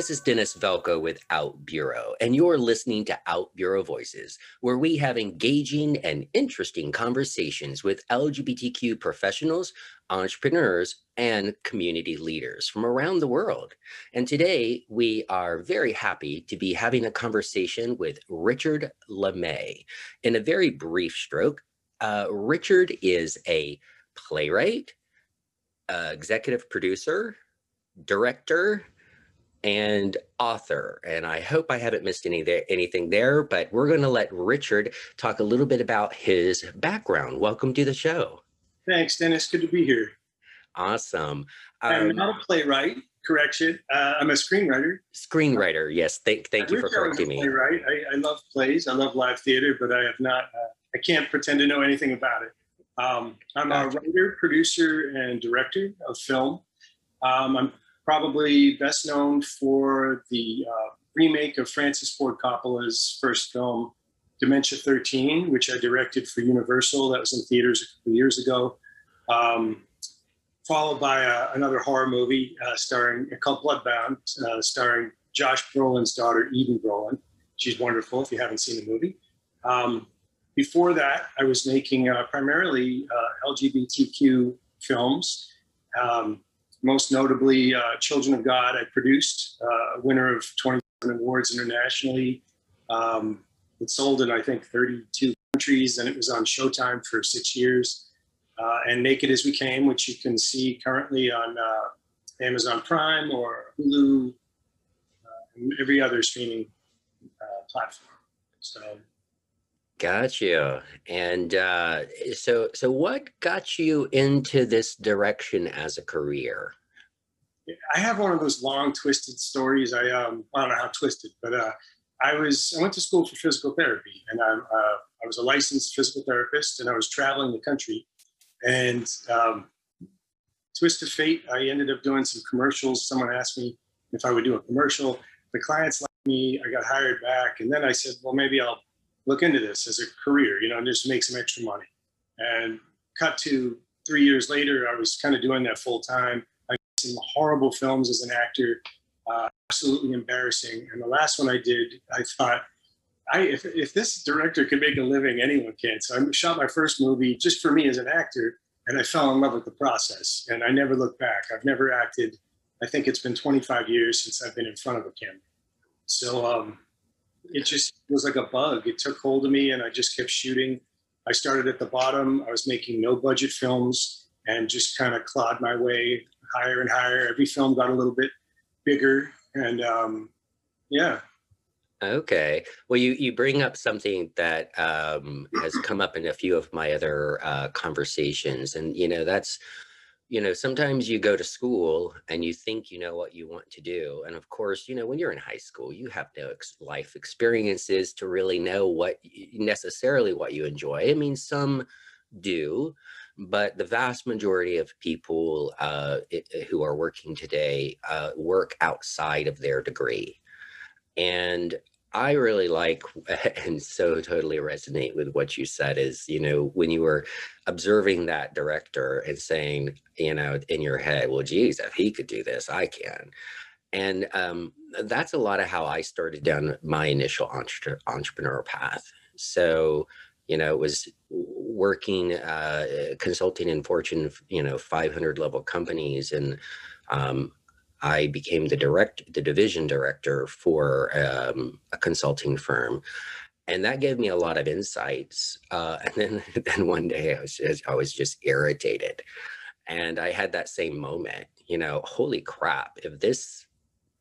this is Dennis Velco with OutBuro, and you're listening to OutBuro Voices, where we have engaging and interesting conversations with LGBTQ professionals, entrepreneurs, and community leaders from around the world. And today we are very happy to be having a conversation with Richard LeMay. In a very brief stroke, uh, Richard is a playwright, uh, executive producer, director, and author. And I hope I haven't missed any there, anything there, but we're going to let Richard talk a little bit about his background. Welcome to the show. Thanks, Dennis. Good to be here. Awesome. Um, I'm not a playwright. Correction. Uh, I'm a screenwriter. Screenwriter. Yes. Thank, thank you for correcting me. Playwright. I, I, love plays. I love live theater, but I have not. Uh, I can't pretend to know anything about it. Um, I'm a writer, producer, and director of film. Um, I'm probably best known for the uh, remake of Francis Ford Coppola's first film, Dementia 13, which I directed for Universal. That was in theaters a couple years ago. Um, followed by uh, another horror movie uh, starring called Bloodbound, uh, starring Josh Brolin's daughter, Eden Brolin. She's wonderful if you haven't seen the movie. Um, before that, I was making uh, primarily uh, LGBTQ films. Um, most notably uh, Children of God, I produced, uh, winner of 27 awards internationally. Um, it sold in, I think, 32 countries, and it was on Showtime for six years. Uh, and Naked as We Came, which you can see currently on uh, Amazon Prime or Hulu, uh, every other streaming uh, platform. So Got you. And uh, so, so what got you into this direction as a career? I have one of those long, twisted stories. I um, I don't know how twisted, but uh, I was I went to school for physical therapy, and I'm uh, I was a licensed physical therapist, and I was traveling the country. And um, twist of fate, I ended up doing some commercials. Someone asked me if I would do a commercial. The clients liked me. I got hired back, and then I said, well, maybe I'll look into this as a career, you know, and just make some extra money. And cut to three years later, I was kind of doing that full time. I did some horrible films as an actor, uh, absolutely embarrassing. And the last one I did, I thought, I, if, if this director can make a living, anyone can. So I shot my first movie just for me as an actor, and I fell in love with the process. And I never looked back. I've never acted. I think it's been 25 years since I've been in front of a camera. So um, it just was like a bug. It took hold of me and I just kept shooting. I started at the bottom. I was making no budget films and just kind of clawed my way higher and higher. Every film got a little bit bigger. And um, yeah. Okay. Well, you, you bring up something that um, has come up in a few of my other uh, conversations. And, you know, that's you know, sometimes you go to school and you think you know what you want to do. And of course, you know, when you're in high school, you have no ex- life experiences to really know what necessarily what you enjoy. I mean, some do, but the vast majority of people uh, it, who are working today uh, work outside of their degree. And I really like and so totally resonate with what you said is, you know, when you were observing that director and saying, you know, in your head, well, geez, if he could do this, I can. And um, that's a lot of how I started down my initial entre- entrepreneur path. So, you know, it was working, uh, consulting in Fortune, you know, 500 level companies and um, I became the direct, the division director for um, a consulting firm, and that gave me a lot of insights. Uh, and then, then one day I was just, I was just irritated, and I had that same moment. You know, holy crap! If this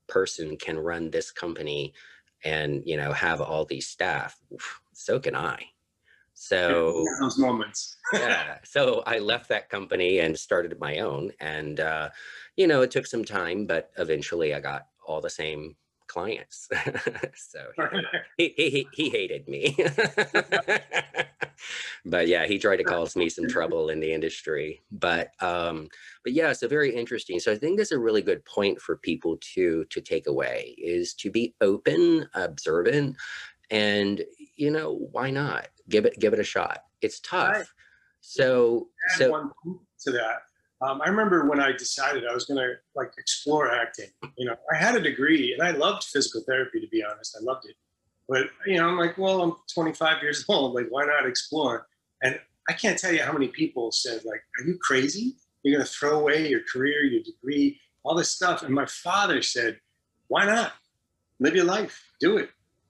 person can run this company, and you know have all these staff, so can I. So those moments. yeah. So I left that company and started my own, and uh, you know, it took some time, but eventually I got all the same clients. so he, he, he, he hated me. but yeah, he tried to cause me some trouble in the industry. But um, but yeah, so very interesting. So I think that's a really good point for people to to take away is to be open, observant, and you know, why not? Give it give it a shot. It's tough. So so to that Um, I remember when I decided I was going to like explore acting. You know, I had a degree and I loved physical therapy. To be honest, I loved it. But you know, I'm like, well, I'm 25 years old. Like, why not explore? And I can't tell you how many people said, like, are you crazy? You're going to throw away your career, your degree, all this stuff. And my father said, why not? Live your life. Do it.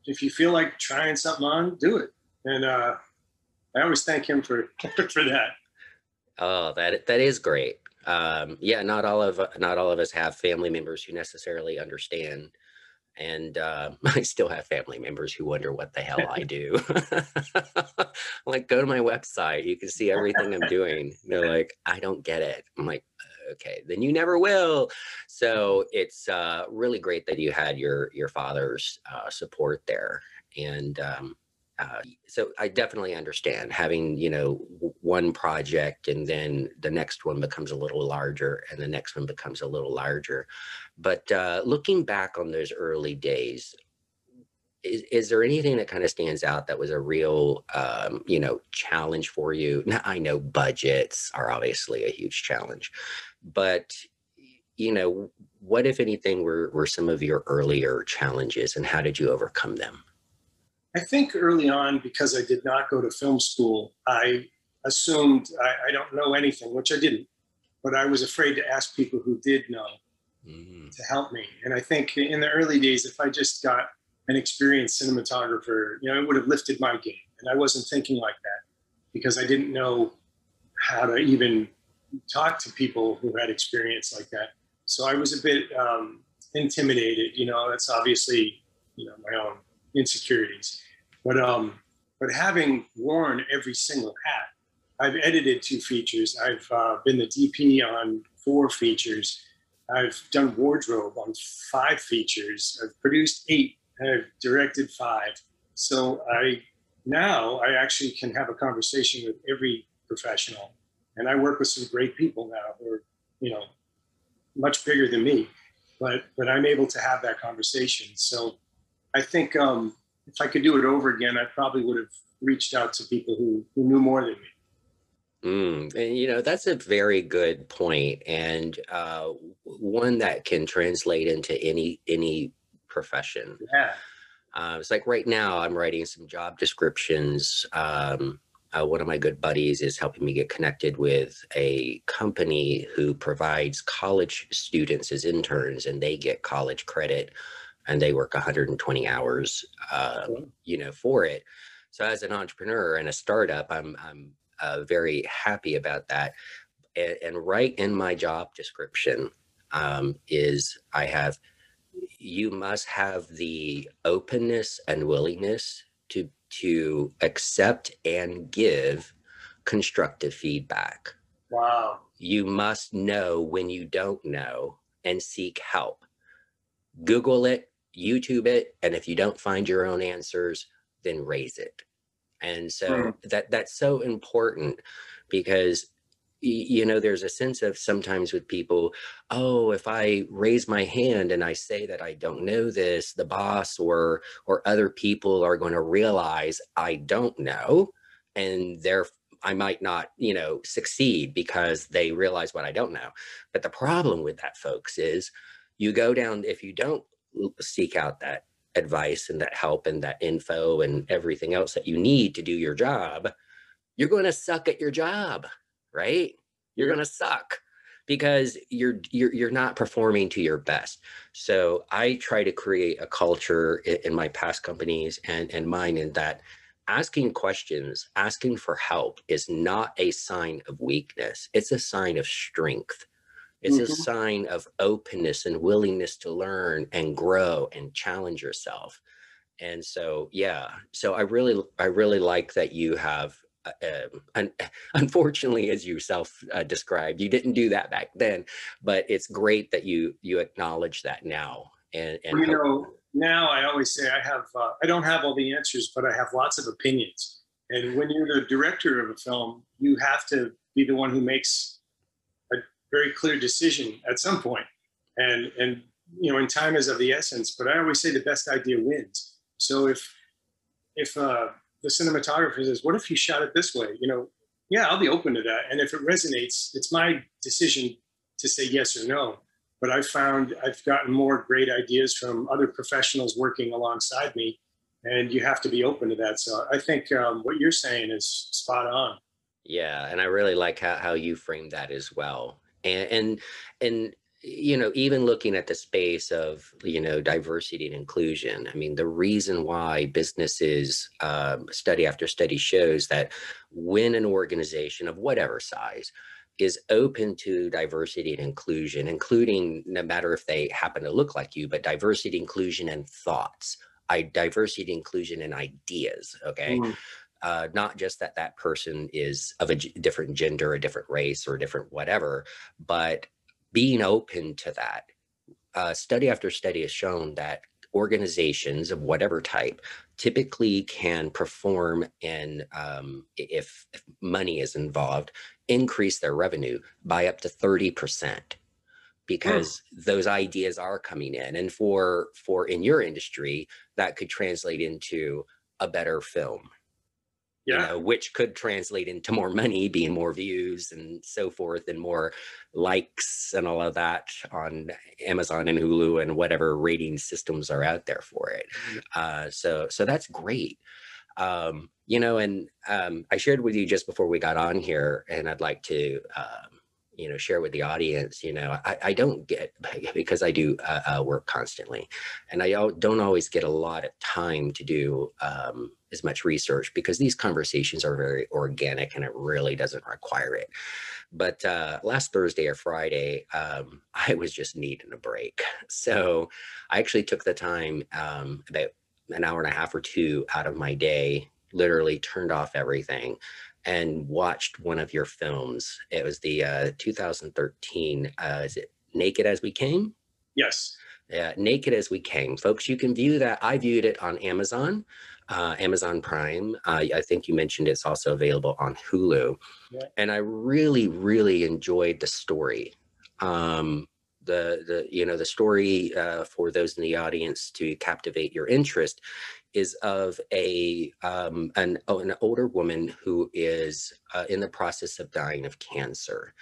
If you feel like trying something on, do it. And uh, I always thank him for for that. Oh, that that is great. Um, yeah, not all of not all of us have family members who necessarily understand and uh, I still have family members who wonder what the hell I do. like, go to my website. You can see everything I'm doing. They're like, I don't get it. I'm like, okay, then you never will. So it's uh, really great that you had your your father's uh, support there, and um, uh, so I definitely understand having, you know, one project and then the next one becomes a little larger and the next one becomes a little larger. But uh, looking back on those early days, is, is there anything that kind of stands out that was a real, um, you know, challenge for you? Now, I know budgets are obviously a huge challenge, but you know, what if anything were, were some of your earlier challenges and how did you overcome them? I think early on, because I did not go to film school, I assumed I, I don't know anything, which I didn't, but I was afraid to ask people who did know mm. to help me. And I think in the early days, if I just got an experienced cinematographer, you know, it would have lifted my game. And I wasn't thinking like that because I didn't know how to even talk to people who had experience like that. So I was a bit um, intimidated. You know, that's obviously you know my own insecurities. But um, but having worn every single hat, I've edited two features. I've uh, been the DP on four features. I've done wardrobe on five features. I've produced eight. I've directed five. So I now I actually can have a conversation with every professional, and I work with some great people now who are you know much bigger than me, but but I'm able to have that conversation. So I think um, if I could do it over again, I probably would have reached out to people who, who knew more than me. Mm, and you know that's a very good point, and uh, one that can translate into any any profession. Yeah, uh, it's like right now I'm writing some job descriptions. Um, uh, one of my good buddies is helping me get connected with a company who provides college students as interns, and they get college credit and they work 120 hours, uh, you know, for it. So as an entrepreneur and a startup, I'm I'm uh, very happy about that. And, and, right in my job description um, is I have you must have the openness and willingness to to accept and give constructive feedback. Wow. You must know when you don't know and seek help. Google it, YouTube it, and if you don't find your own answers, then raise it. And so mm. that that's so important because you know there's a sense of sometimes with people oh if i raise my hand and i say that i don't know this the boss or or other people are going to realize i don't know and they're i might not you know succeed because they realize what i don't know. But the problem with that folks is you go down if you don't seek out that advice and that help and that info and everything else that you need to do your job, you're going to suck at your job, right? You're going to suck because you're you're you're not performing to your best. So I try to create a culture in, in my past companies and and mine in that asking questions, asking for help is not a sign of weakness. It's a sign of strength. It's mm-hmm. a sign of openness and willingness to learn and grow and challenge yourself. And so, yeah, so I really, I really like that you have, uh, um, unfortunately, as you self uh, described, you didn't do that back then, but it's great that you, you acknowledge that now. And, and you know, now I always say I have, uh, I don't have all the answers, but I have lots of opinions. And when you're the director of a film, you have to be the one who makes a very clear decision at some point. And and you know, and time is of the essence. But I always say the best idea wins. So if if uh, the cinematographer says, "What if you shot it this way?" You know, yeah, I'll be open to that. And if it resonates, it's my decision to say yes or no. But I've found I've gotten more great ideas from other professionals working alongside me, and you have to be open to that. So I think um, what you're saying is spot on. Yeah, and I really like how, how you framed that as well. And and and you know, even looking at the space of, you know, diversity and inclusion, I mean, the reason why businesses, um, study after study shows that when an organization of whatever size is open to diversity and inclusion, including no matter if they happen to look like you, but diversity, inclusion, and thoughts, I diversity, inclusion, and ideas. Okay. Mm. Uh, not just that that person is of a different gender, a different race, or a different whatever, but being open to that. Uh, study after study has shown that organizations of whatever type typically can perform and um, if, if, money is involved increase their revenue by up to 30% because hmm. those ideas are coming in and for for in your industry that could translate into a better film yeah. you know, which could translate into more money, being more views and so forth, and more likes and all of that on Amazon and Hulu and whatever rating systems are out there for it. Uh, so, so that's great. Um, you know, and um, I shared with you just before we got on here, and I'd like to um, you know share with the audience you know i, I don't get because i do uh, uh, work constantly and i don't always get a lot of time to do um, as much research because these conversations are very organic and it really doesn't require it. But uh, last thursday or friday um, i was just needing a break. So i actually took the time um, about an hour and a half or two out of my day literally turned off everything and watched one of your films. It was the uh, 2013, uh, is it Naked as We Came? Yes. Yeah, Naked as We Came. Folks, you can view that. I viewed it on Amazon, uh, Amazon Prime. Uh, I think you mentioned it's also available on Hulu. Yeah. And I really, really enjoyed the story. Um, the, the you know the story uh, for those in the audience to captivate your interest is of a um, an, oh, an older woman who is uh, in the process of dying of cancer,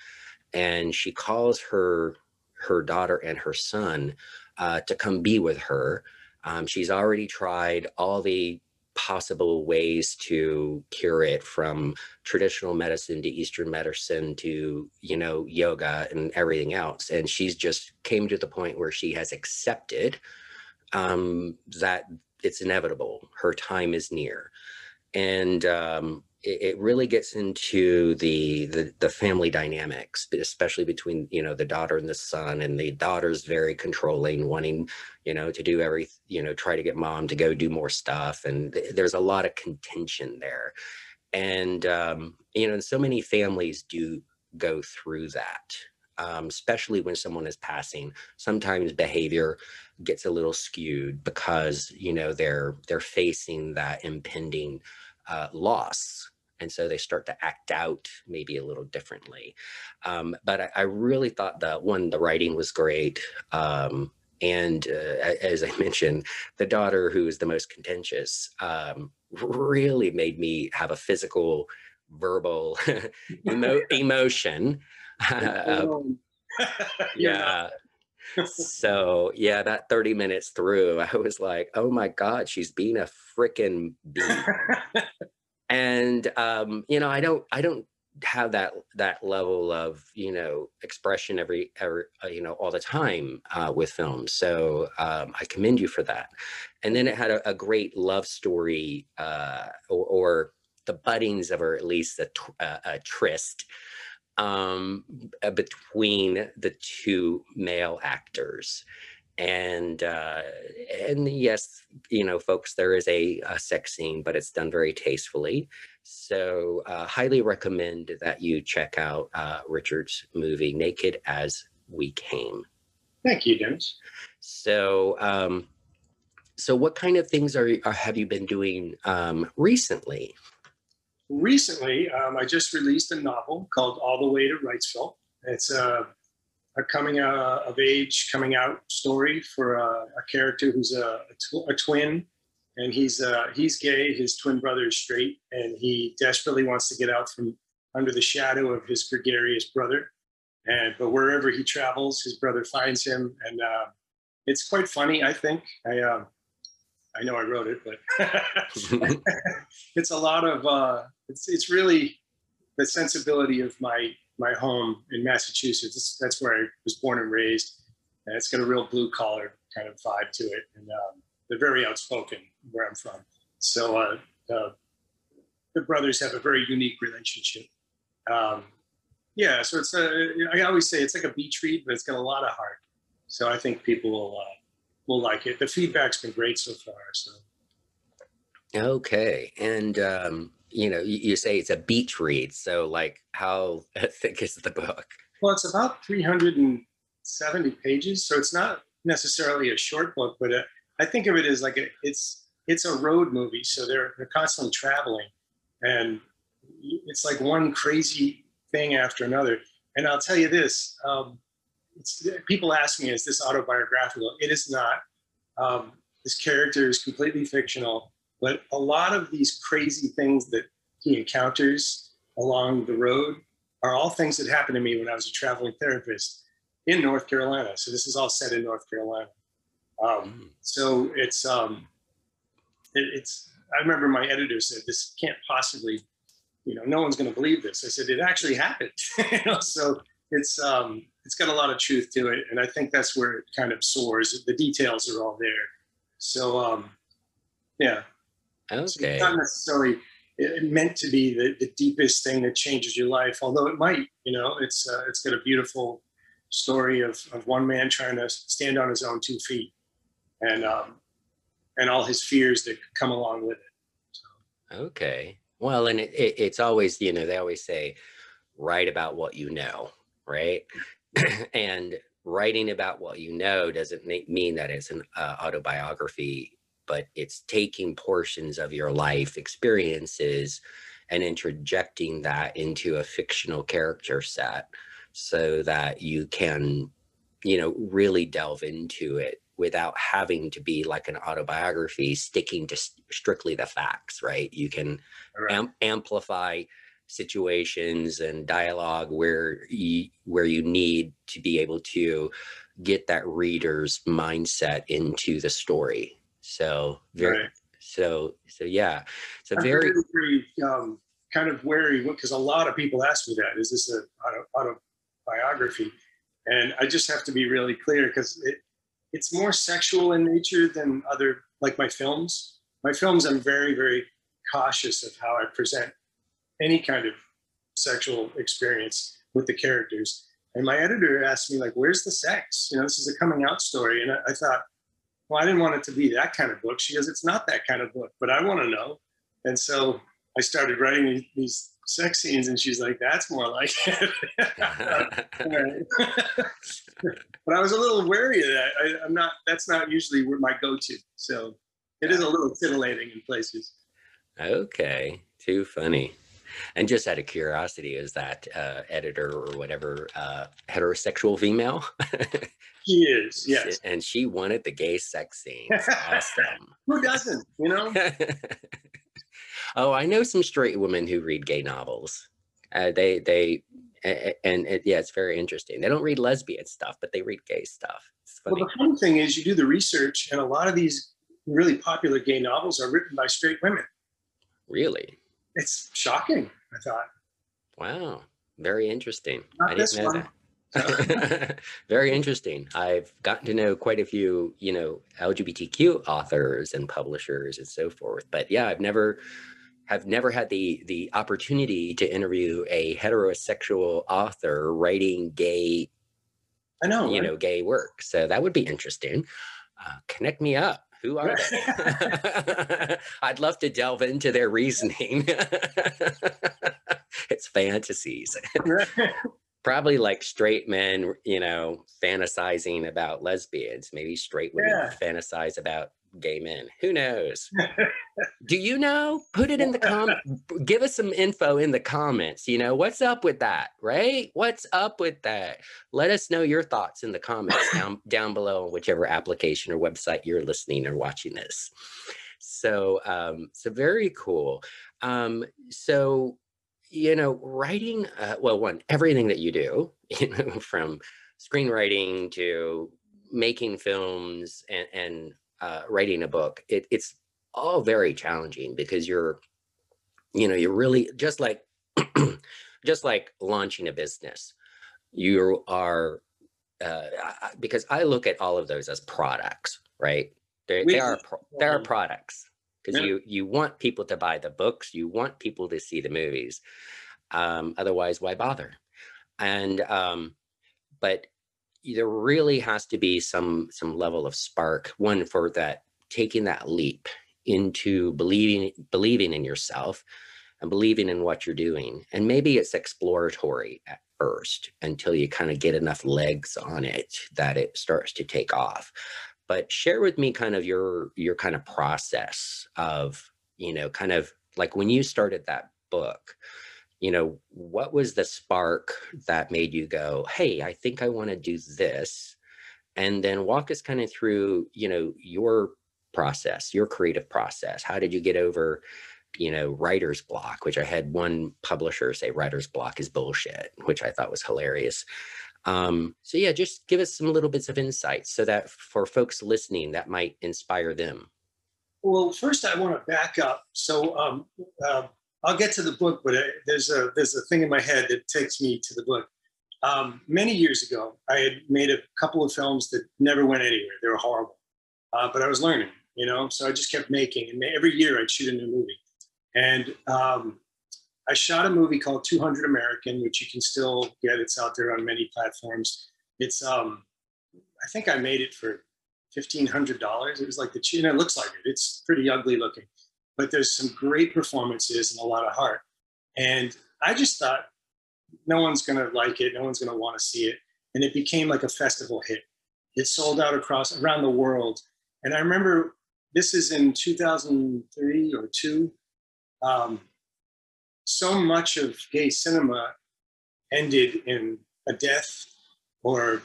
and she calls her her daughter and her son uh, to come be with her. Um, she's already tried all the possible ways to cure it from traditional medicine to eastern medicine to you know yoga and everything else and she's just came to the point where she has accepted um, that it's inevitable. Her time is near. And um, it, it, really gets into the, the, the family dynamics, especially between you know the daughter and the son, and the daughter's very controlling, wanting you know to do every you know try to get mom to go do more stuff, and th there's a lot of contention there, and um, you know so many families do go through that um, especially when someone is passing. Sometimes behavior gets a little skewed because you know they're they're facing that impending uh, loss and so they start to act out maybe a little differently um, but I, I, really thought that one the writing was great um, and uh, as i mentioned the daughter who is the most contentious um, really made me have a physical verbal emo emotion uh, yeah. so yeah, that 30 minutes through, I was like, oh my God, she's being a freaking bee. and um, you know, I don't I don't have that that level of you know expression every every uh, you know all the time uh, with films so um, i commend you for that and then it had a, a great love story uh, or, or, the buddings of or at least a, a, a tryst um, uh, between the two male actors. And uh, and yes, you know, folks, there is a, a sex scene, but it's done very tastefully. So, uh, highly recommend that you check out uh, Richard's movie "Naked as We Came." Thank you, Dennis. So, um, so what kind of things are, are have you been doing um, recently? Recently, um, I just released a novel called All the Way to Wrightsville. It's a, a coming uh, of age, coming out story for a, a character who's a, tw- a, twin, and he's uh, he's gay. His twin brother is straight, and he desperately wants to get out from under the shadow of his gregarious brother. And but wherever he travels, his brother finds him, and uh, it's quite funny. I think I uh, I know I wrote it, but it's a lot of uh, it's it's really the sensibility of my my home in Massachusetts. That's where I was born and raised, and it's got a real blue collar kind of vibe to it, and um, they're very outspoken where I'm from. So uh, uh, the brothers have a very unique relationship. Um, yeah, so it's a, I always say it's like a beach read, but it's got a lot of heart. So I think people will uh, will like it. The feedback's been great so far. So okay, and um, you know, you, you say it's a beach read. So like, how thick is the book? Well, it's about 370 pages, so it's not necessarily a short book, but uh, I think of it as like a, it's it's a road movie. So they're they're constantly traveling, and it's like one crazy thing after another. And I'll tell you this: um, people ask me, "Is this autobiographical?" It is not. Um, this character is completely fictional, but a lot of these crazy things that he encounters along the road are all things that happened to me when I was a traveling therapist in North Carolina. So this is all set in North Carolina. Um, mm. So it's um, it, it's. I remember my editor said this can't possibly, you know, no one's going to believe this. I said it actually happened. you know, so it's um, it's got a lot of truth to it, and I think that's where it kind of soars. The details are all there. So um, yeah. Okay. So it's not necessarily meant to be the, the deepest thing that changes your life, although it might. You know, it's uh, it's got a beautiful story of, of one man trying to stand on his own two feet and um, and all his fears that come along with it. So. Okay. Well, and it, it, it's always, you know, they always say, write about what you know, right? and writing about what you know doesn't mean that it's an uh, autobiography, but it's taking portions of your life experiences and interjecting that into a fictional character set so that you can you know really delve into it without having to be like an autobiography sticking to st- strictly the facts right you can right. am- amplify situations and dialogue where you where you need to be able to get that reader's mindset into the story so very right. so so yeah so very, very um, kind of wary because a lot of people ask me that is this a auto, autobiography and i just have to be really clear because it it's more sexual in nature than other like my films. My films, I'm very, very cautious of how I present any kind of sexual experience with the characters. And my editor asked me, like, where's the sex? You know, this is a coming out story. And I, I thought, well, I didn't want it to be that kind of book. She goes, it's not that kind of book, but I want to know. And so I started writing these sex scenes and she's like that's more like it but i was a little wary of that I, am not that's not usually my go-to so it is a little titillating in places okay too funny and just out of curiosity is that uh, editor or whatever uh, heterosexual female she is yes and she wanted the gay sex scenes awesome who doesn't you know Oh, I know some straight women who read gay novels. Uh, they they and, and, yeah, it's very interesting. They don't read lesbian stuff, but they read gay stuff. Well, the fun thing is, you do the research, and a lot of these really popular gay novels are written by straight women. Really? It's shocking. I thought. Wow, very interesting. Not I didn't know one. that. very interesting. I've gotten to know quite a few, you know, LGBTQ authors and publishers and so forth. But yeah, I've never have never had the the opportunity to interview a heterosexual author writing gay I know, you right? know, gay work. So that would be interesting. Uh, connect me up. Who are they? I'd love to delve into their reasoning. it's fantasies. Probably like straight men, you know, fantasizing about lesbians. Maybe straight women yeah. fantasize about gay men. Who knows? Do you know? Put it in the comment. Give us some info in the comments. You know, what's up with that, right? What's up with that? Let us know your thoughts in the comments down down below on whichever application or website you're listening or watching this. So um, so very cool. Um, so you know, writing, uh, well, one, everything that you do, you know, from screenwriting to making films and, and uh, writing a book, it, it's all very challenging because you're, you know, you're really just like, just like launching a business. You are, uh, because I look at all of those as products, right? They, they are they are products because yeah. you you want people to buy the books, you want people to see the movies. Um, otherwise, why bother? And um, but there really has to be some some level of spark one for that taking that leap into believing believing in yourself and believing in what you're doing. And maybe it's exploratory at first until you kind of get enough legs on it that it starts to take off. But share with me kind of your your kind of process of you know kind of like when you started that book you know what was the spark that made you go hey i think i want to do this and then walk us kind of through you know your process your creative process how did you get over you know writer's block which i had one publisher say writer's block is bullshit which i thought was hilarious um, so yeah, just give us some little bits of insight so that for folks listening, that might inspire them. Well, first I want to back up. So um, uh, I'll get to the book, but I, there's a there's a thing in my head that takes me to the book. Um, many years ago, I had made a couple of films that never went anywhere. They were horrible, uh, but I was learning, you know. So I just kept making, and every year I'd shoot a new movie. And um, I shot a movie called 200 American, which you can still get. It's out there on many platforms. It's um, I think I made it for fifteen hundred dollars. It was like the and it looks like it. It's pretty ugly looking, but there's some great performances and a lot of heart. And I just thought no one's gonna like it. No one's gonna want to see it. And it became like a festival hit. It sold out across around the world. And I remember this is in 2003 or two. Um, so much of gay cinema ended in a death or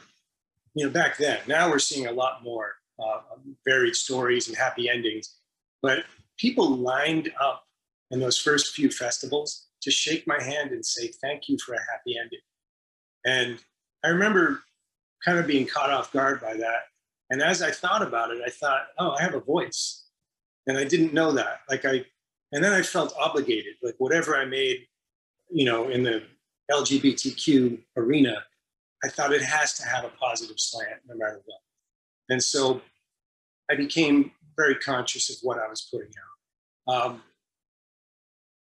you know back then now we're seeing a lot more uh, varied stories and happy endings but people lined up in those first few festivals to shake my hand and say thank you for a happy ending. And i remember kind of being caught off guard by that. And as i thought about it i thought oh i have a voice. And i didn't know that. Like i and then I felt obligated, like whatever I made, you know, in the LGBTQ arena, I thought it has to have a positive slant no matter what. And so I became very conscious of what I was putting out. Um,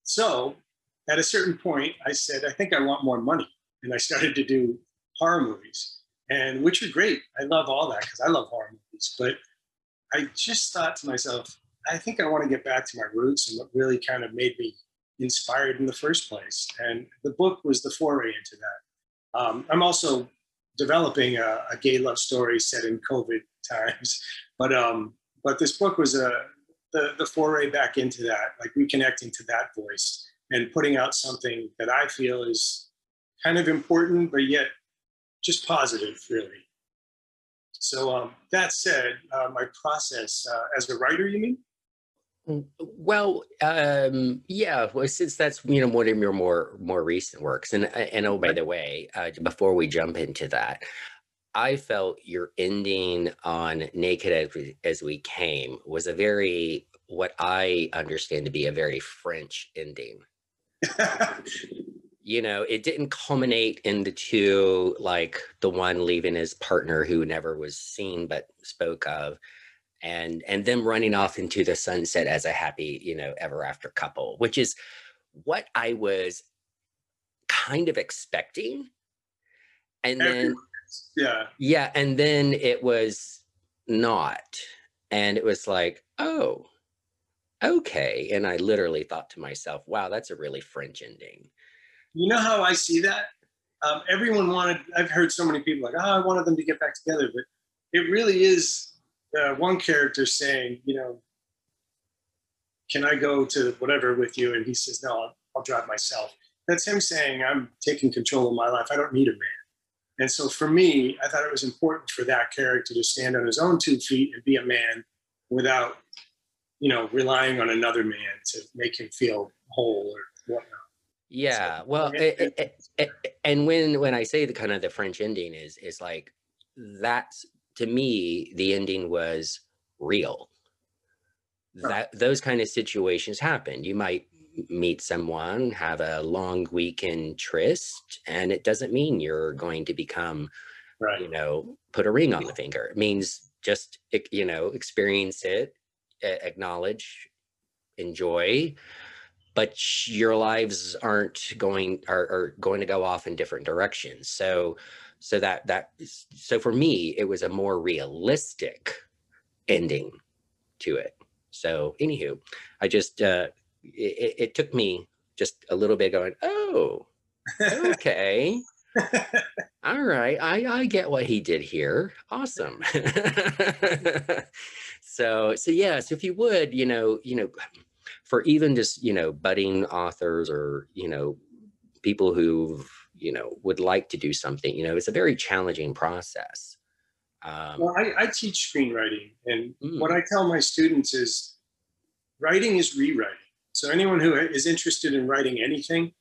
so at a certain point, I said, I think I want more money. And I started to do horror movies, and which are great. I love all that because I love horror movies. But I just thought to myself, I think I want to get back to my roots and what really kind of made me inspired in the first place. And the book was the foray into that. Um, I'm also developing a, a, gay love story set in COVID times, but um, but this book was a the, the foray back into that, like reconnecting to that voice and putting out something that I feel is kind of important, but yet just positive, really. So um, that said, uh, my process uh, as a writer, you mean? Well, um, yeah. Well, since that's you know one of your more more recent works, and and oh by the way, uh, before we jump into that, I felt your ending on "Naked as we, as we Came" was a very what I understand to be a very French ending. you know, it didn't culminate in the two like the one leaving his partner who never was seen but spoke of and and them running off into the sunset as a happy you know ever after couple which is what i was kind of expecting and then yeah yeah and then it was not and it was like oh okay and i literally thought to myself wow that's a really french ending you know how i see that um, everyone wanted i've heard so many people like oh i wanted them to get back together but it really is uh, one character saying, you know, can I go to whatever with you? And he says, no, I'll, I'll drive myself. That's him saying, I'm taking control of my life. I don't need a man. And so for me, I thought it was important for that character to stand on his own two feet and be a man without, you know, relying on another man to make him feel whole or whatnot. Yeah, So, well, it- a- it- a- a- and when when I say the kind of the French ending is is like that's to me the ending was real. Right. That those kind of situations happen. You might meet someone, have a long weekend tryst, and it doesn't mean you're going to become, you know, put a ring on the finger. It means just you know, experience it, acknowledge, enjoy, but your lives aren't going are, are going to go off in different directions. So so that that so for me it was a more realistic ending to it. So anywho i just uh it, it- took me just a little bit going oh okay. All right. I i get what he did here. Awesome. So so yeah so if you would you know you know for even just you know budding authors or you know people who you know would like to do something you know it's a very challenging process. Um, Well, I, I teach screenwriting, and Mm. what I tell my students is writing is rewriting. So, anyone who is interested in writing anything,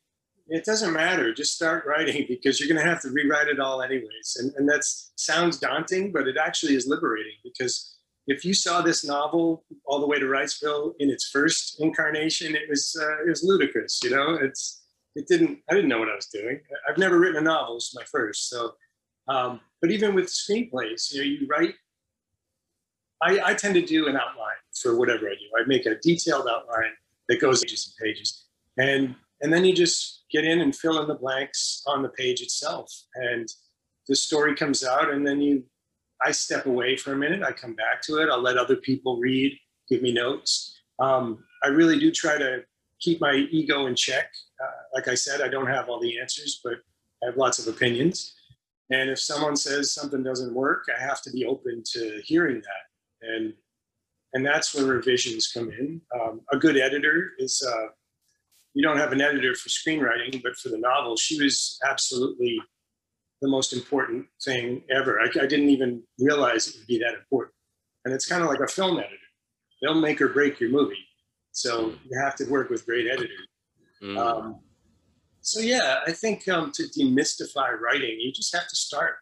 it doesn't matter. Just start writing because you're going to have to rewrite it all, anyways. And, and that sounds daunting, but it actually is liberating because if you saw this novel all the way to Wrightsville in its first incarnation, it was uh, it was ludicrous. You know, it's it didn't. I didn't know what I was doing. I've never written a novel. It's my first, so um, but even with screenplays, you know, you write. I, I tend to do an outline for whatever I do. I make a detailed outline that goes pages and pages, and and then you just get in and fill in the blanks on the page itself, and the story comes out, and then you. I step away for a minute. I come back to it. I'll let other people read, give me notes. Um, I really do try to keep my ego in check. Uh, like I said, I don't have all the answers, but I have lots of opinions. And if someone says something doesn't work, I have to be open to hearing that. And and that's where revisions come in. Um, a good editor is uh, you don't have an editor for screenwriting, but for the novel, she was absolutely the most important thing ever. I, I didn't even realize it would be that important. And it's kind of like a film editor; they'll make or break your movie. So you have to work with great editors. mm, Um, so yeah, I think um, to demystify writing, you just have to start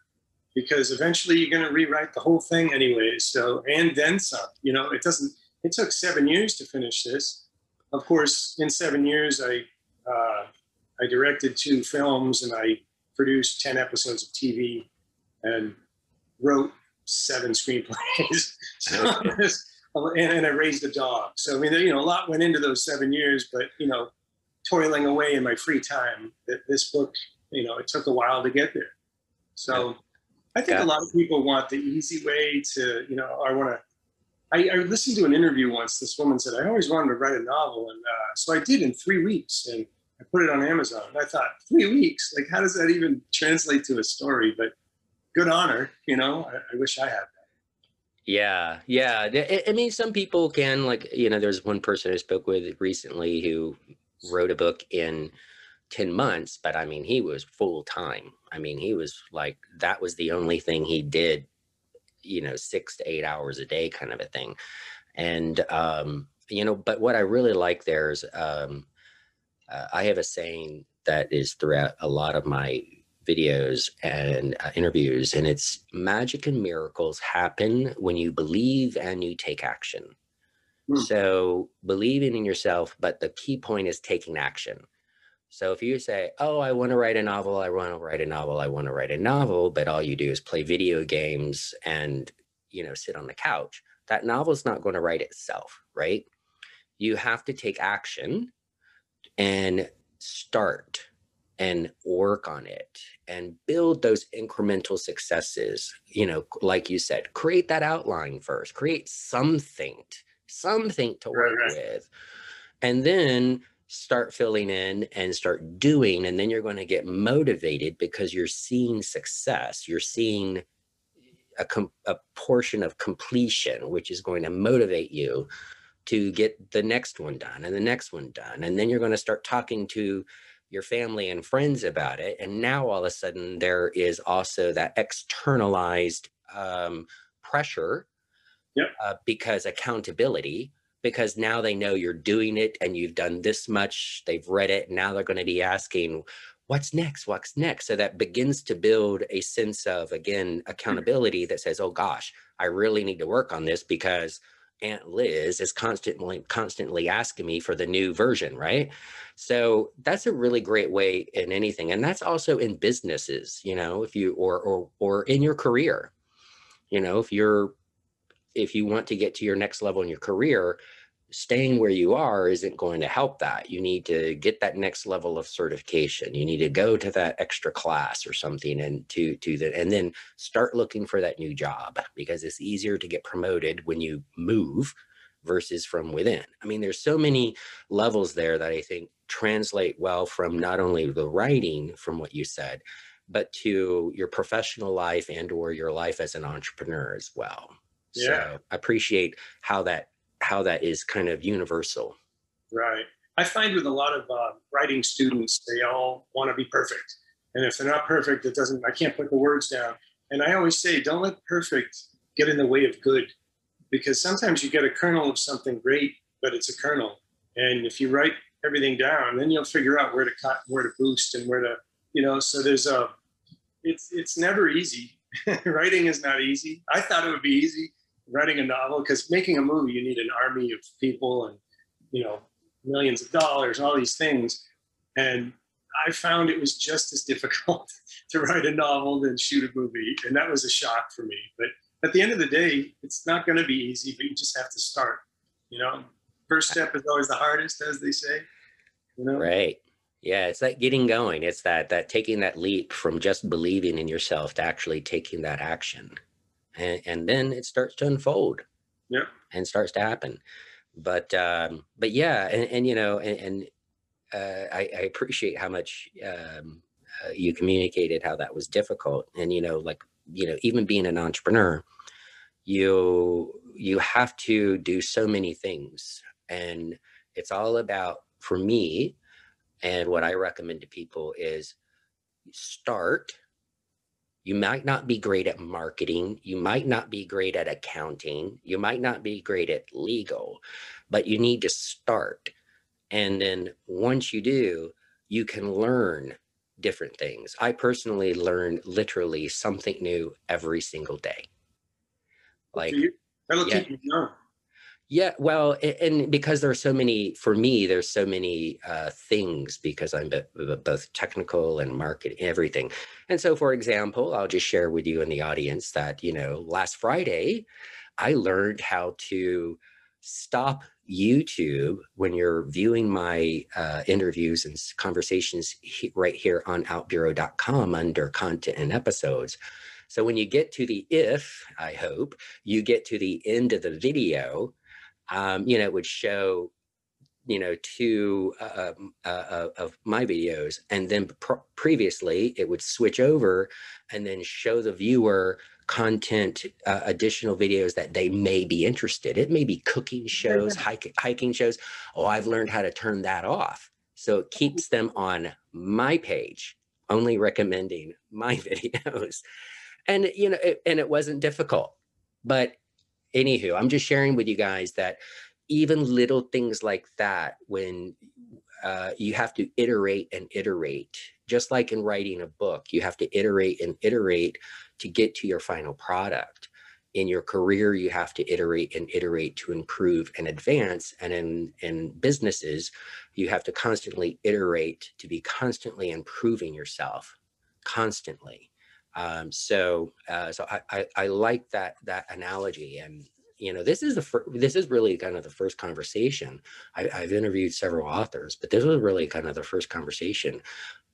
because eventually you're going to rewrite the whole thing anyway. So and then some. You know, it doesn't. It took seven years to finish this. Of course, in seven years, I uh, I directed two films and I produced ten episodes of TV and wrote seven screenplays. so, and, and I raised a dog. So I mean, you know, a lot went into those seven years, but you know, toiling away in my free time. That this book, you know, it took a while to get there. So I think Yeah. a lot of people want the easy way to, you know, I want to. I, I listened to an interview once. This woman said, "I always wanted to write a novel, and uh, so I did in three weeks, and I put it on Amazon." And I thought, three weeks? Like, how does that even translate to a story? But good honor, you know. I, I wish I had that. yeah yeah I, I mean some people can like you know there's one person i spoke with recently who wrote a book in 10 months but i mean he was full time. I mean he was like that was the only thing he did you know six to eight hours a day kind of a thing. And um you know but what i really like there is um uh, i have a saying that is throughout a lot of my videos and uh, interviews and it's magic and miracles happen when you believe and you take action. Hmm. so believing in yourself but the key point is taking action so if you say oh i want to write a novel i want to write a novel i want to write a novel but all you do is play video games and you know sit on the couch that novel's not going to write itself right you have to take action and start and work on it and build those incremental successes you know like you said create that outline first create something something to Right, work right. with and then start filling in and start doing and then you're going to get motivated because you're seeing success. You're seeing a, com- a portion of completion which is going to motivate you to get the next one done and the next one done. And then you're going to start talking to your family and friends about it. And now all of a sudden there is also that externalized um, pressure Yep. uh, because accountability because now they know you're doing it and you've done this much they've read it now they're going to be asking what's next? What's next? So that begins to build a sense of again mm-hmm. accountability that says oh gosh i really need to work on this because aunt liz is constantly constantly asking me for the new version right? So that's a really great way in anything and that's also in businesses you know if you or or or in your career. You know if you're if you want to get to your next level in your career staying where you are isn't going to help that. You need to get that next level of certification. You need to go to that extra class or something and to to the and then start looking for that new job because it's easier to get promoted when you move versus from within. I mean, there's so many levels there that I think translate well from not only the writing from what you said, but to your professional life and or your life as an entrepreneur as well. Yeah. So I appreciate how that how that is kind of universal. Right. I find with a lot of uh, writing students, they all want to be perfect. And if they're not perfect, it doesn't, I can't put the words down. And I always say, don't let perfect get in the way of good. Because sometimes you get a kernel of something great, but it's a kernel. And if you write everything down, then you'll figure out where to cut, where to boost, and where to, you know, so there's a, it's, it's never easy. writing is not easy. I thought it would be easy writing a novel because making a movie you need an army of people and you know millions of dollars all these things. And i found it was just as difficult to write a novel than shoot a movie and that was a shock for me. But at the end of the day it's not going to be easy but you just have to start you know? First step is always the hardest as they say you know? Right. Yeah it's that getting going. It's that that taking that leap from just believing in yourself to actually taking that action and, and then it starts to unfold yeah. and starts to happen. But um but yeah and, and you know and, and uh, I, I, appreciate how much um, uh, you communicated how that was difficult. And you know like you know even being an entrepreneur you you have to do so many things. And it's all about for me and what i recommend to people is start you might not be great at marketing. You might not be great at accounting. You might not be great at legal, but you need to start. And then once you do, you can learn different things. I personally learn literally something new every single day. Like, that'll yeah. keep you young. Yeah, well, and because there are so many, for me, there's so many uh, things because I'm both technical and market everything. And so, for example, I'll just share with you in the audience that, you know, last Friday, I learned how to stop YouTube when you're viewing my uh, interviews and conversations he, right here on outburo.com under content and episodes. So when you get to the if, I hope, you get to the end of the video, um, you know, it would show, you know, two uh, um, uh, uh, of my videos. And then previously it would switch over and then show the viewer content, uh, additional videos that they may be interested. It may be cooking shows, hiking, hiking shows. Oh, I've learned how to turn that off. So it keeps them on my page, only recommending my videos. And, you know, it, and it wasn't difficult, but anywho, I'm just sharing with you guys that even little things like that, when uh, you have to iterate and iterate, just like in writing a book, you have to iterate and iterate to get to your final product. In your career, you have to iterate and iterate to improve and advance. And in, in businesses, you have to constantly iterate to be constantly improving yourself, constantly. Um, so, uh, so I, I, I, like that that analogy, and you know, this is the fir- this is really kind of the first conversation. I, I've interviewed several authors, but this was really kind of the first conversation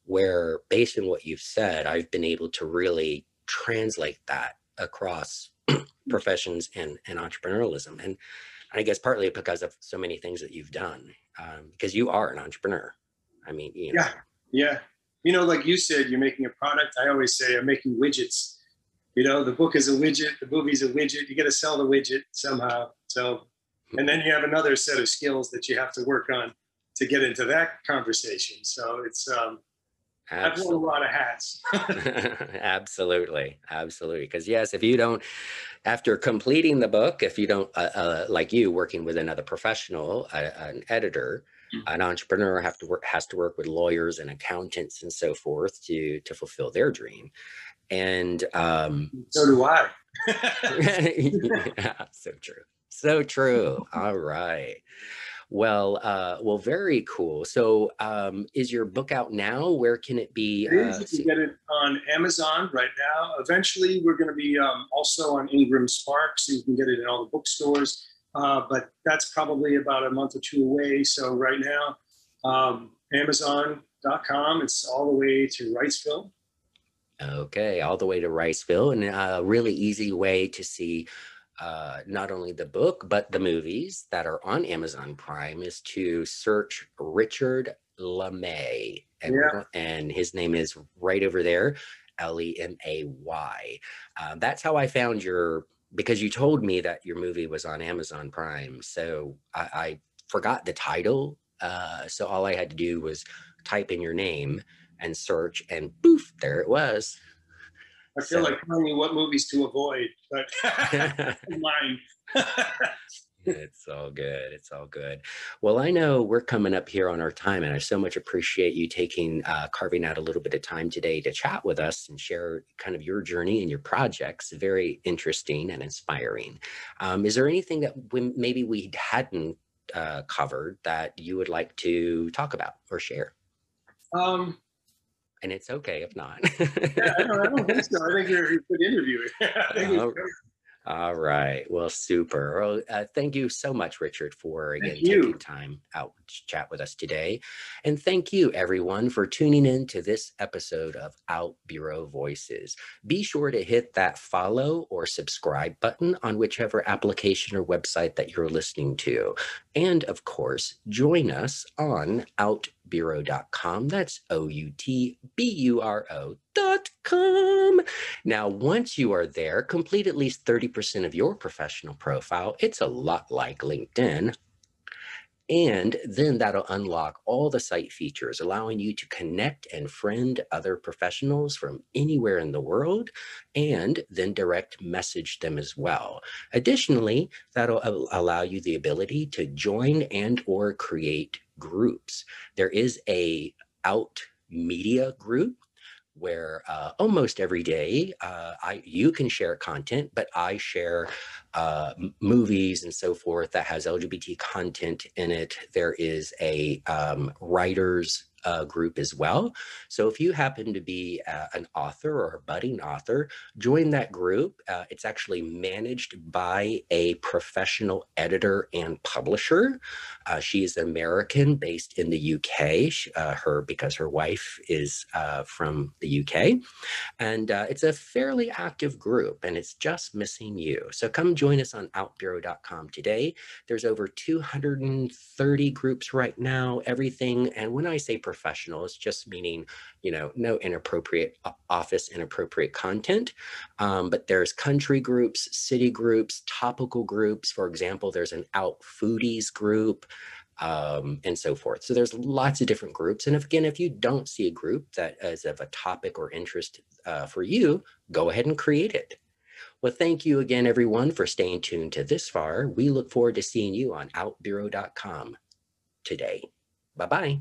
where, based on what you've said, I've been able to really translate that across professions and and entrepreneurialism, and I guess partly because of so many things that you've done, um, because you are an entrepreneur. I mean, you know. yeah, yeah you know, like you said, you're making a product. I always say I'm making widgets. You know, the book is a widget, the movie's a widget. You got to sell the widget somehow. So, and then you have another set of skills that you have to work on to get into that conversation. So it's, um, I've worn a lot of hats. absolutely, absolutely. Because yes, if you don't, after completing the book, if you don't, uh, uh, like you, working with another professional, uh, an editor. An entrepreneur have to work has to work with lawyers and accountants and so forth to to fulfill their dream. And um, so do I. yeah, so true. So true. All right. Well, uh, well, very cool. So, um, is your book out now? Where can it be? It is. Uh, you can get it on Amazon right now. Eventually, we're going to be um, also on Ingram Spark, so you can get it in all the bookstores. Uh, but that's probably about a month or two away. So right now, um, Amazon.com. It's all the way to Riceville. Okay, all the way to Riceville, and a really easy way to see uh, not only the book but the movies that are on Amazon Prime is to search Richard LeMay, and, yeah. and his name is right over there, L E M A Y. Uh, that's how I found your because you told me that your movie was on Amazon Prime, so I, I forgot the title. Uh, so all I had to do was type in your name and search, and poof, there it was. I feel so, like telling you what movies to avoid, but mine. it's all good. It's all good. Well, I know we're coming up here on our time, and I so much appreciate you taking, uh, carving out a little bit of time today to chat with us and share kind of your journey and your projects. Very interesting and inspiring. Um, is there anything that we, maybe we hadn't uh, covered that you would like to talk about or share? Um, and it's okay if not. yeah, I don't, I don't, think so. I think you're a good interviewer. All right. Well, super. Well, uh, thank you so much, Richard, for again taking time out to chat with us today. And thank you, everyone, for tuning in to this episode of Out Bureau Voices. Be sure to hit that follow or subscribe button on whichever application or website that you're listening to. And of course, join us on outburo.com. That's O U T B U R O.com. Now, once you are there, complete at least 30% of your professional profile. It's a lot like LinkedIn. And then that'll unlock all the site features, allowing you to connect and friend other professionals from anywhere in the world and then direct message them as well. Additionally, that'll allow you the ability to join and or create groups. There is a out media group where uh, almost every day uh, I you can share content, but I share uh, movies and so forth that has LGBT content in it. There is a um, writers uh, group as well. So if you happen to be uh, an author or a budding author, join that group. Uh, it's actually managed by a professional editor and publisher. Uh, she is American, based in the UK. Uh, her because her wife is uh, from the UK, and it's a fairly active group, and it's just missing you. So come join us on OutBuro.com today. There's over 230 groups right now. Everything, and when I say professional. It's just meaning, you know, no inappropriate office, inappropriate content. Um, but there's country groups, city groups, topical groups. For example, there's an out foodies group um, and so forth. So there's lots of different groups. And if, again, if you don't see a group that is of a topic or interest uh, for you, go ahead and create it. Well, thank you again, everyone, for staying tuned to this far. We look forward to seeing you on outburo.com today. Bye bye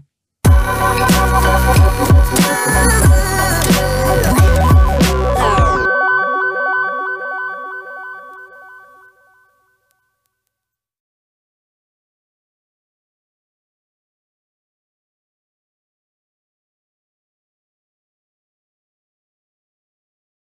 Oh.